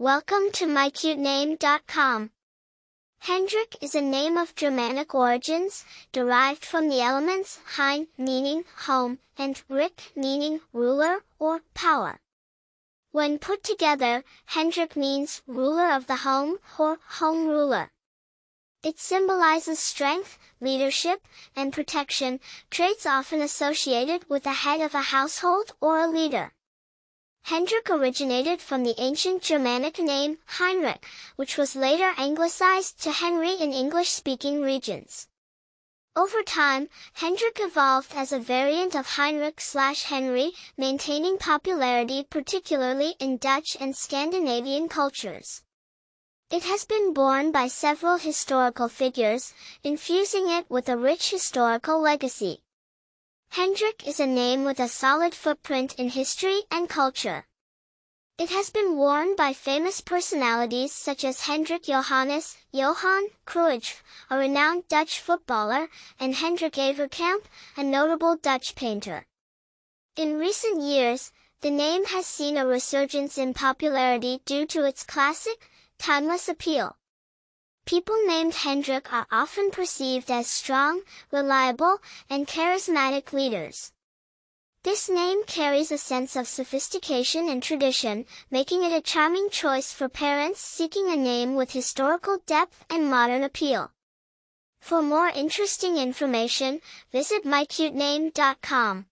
Welcome to mycutename.com. Hendrik is a name of Germanic origins, derived from the elements hein meaning home and rik meaning ruler or power. When put together, Hendrik means ruler of the home or home ruler. It symbolizes strength, leadership, and protection, traits often associated with the head of a household or a leader. Hendrik originated from the ancient Germanic name Heinrich, which was later anglicized to Henry in English-speaking regions. Over time, Hendrik evolved as a variant of Heinrich slash Henry, maintaining popularity particularly in Dutch and Scandinavian cultures. It has been borne by several historical figures, infusing it with a rich historical legacy. Hendrik is a name with a solid footprint in history and culture. It has been worn by famous personalities such as Hendrik Johannes, Johan Cruyff, a renowned Dutch footballer, and Hendrik Avercamp, a notable Dutch painter. In recent years, the name has seen a resurgence in popularity due to its classic, timeless appeal. People named Hendrik are often perceived as strong, reliable, and charismatic leaders. This name carries a sense of sophistication and tradition, making it a charming choice for parents seeking a name with historical depth and modern appeal. For more interesting information, visit mycutename.com.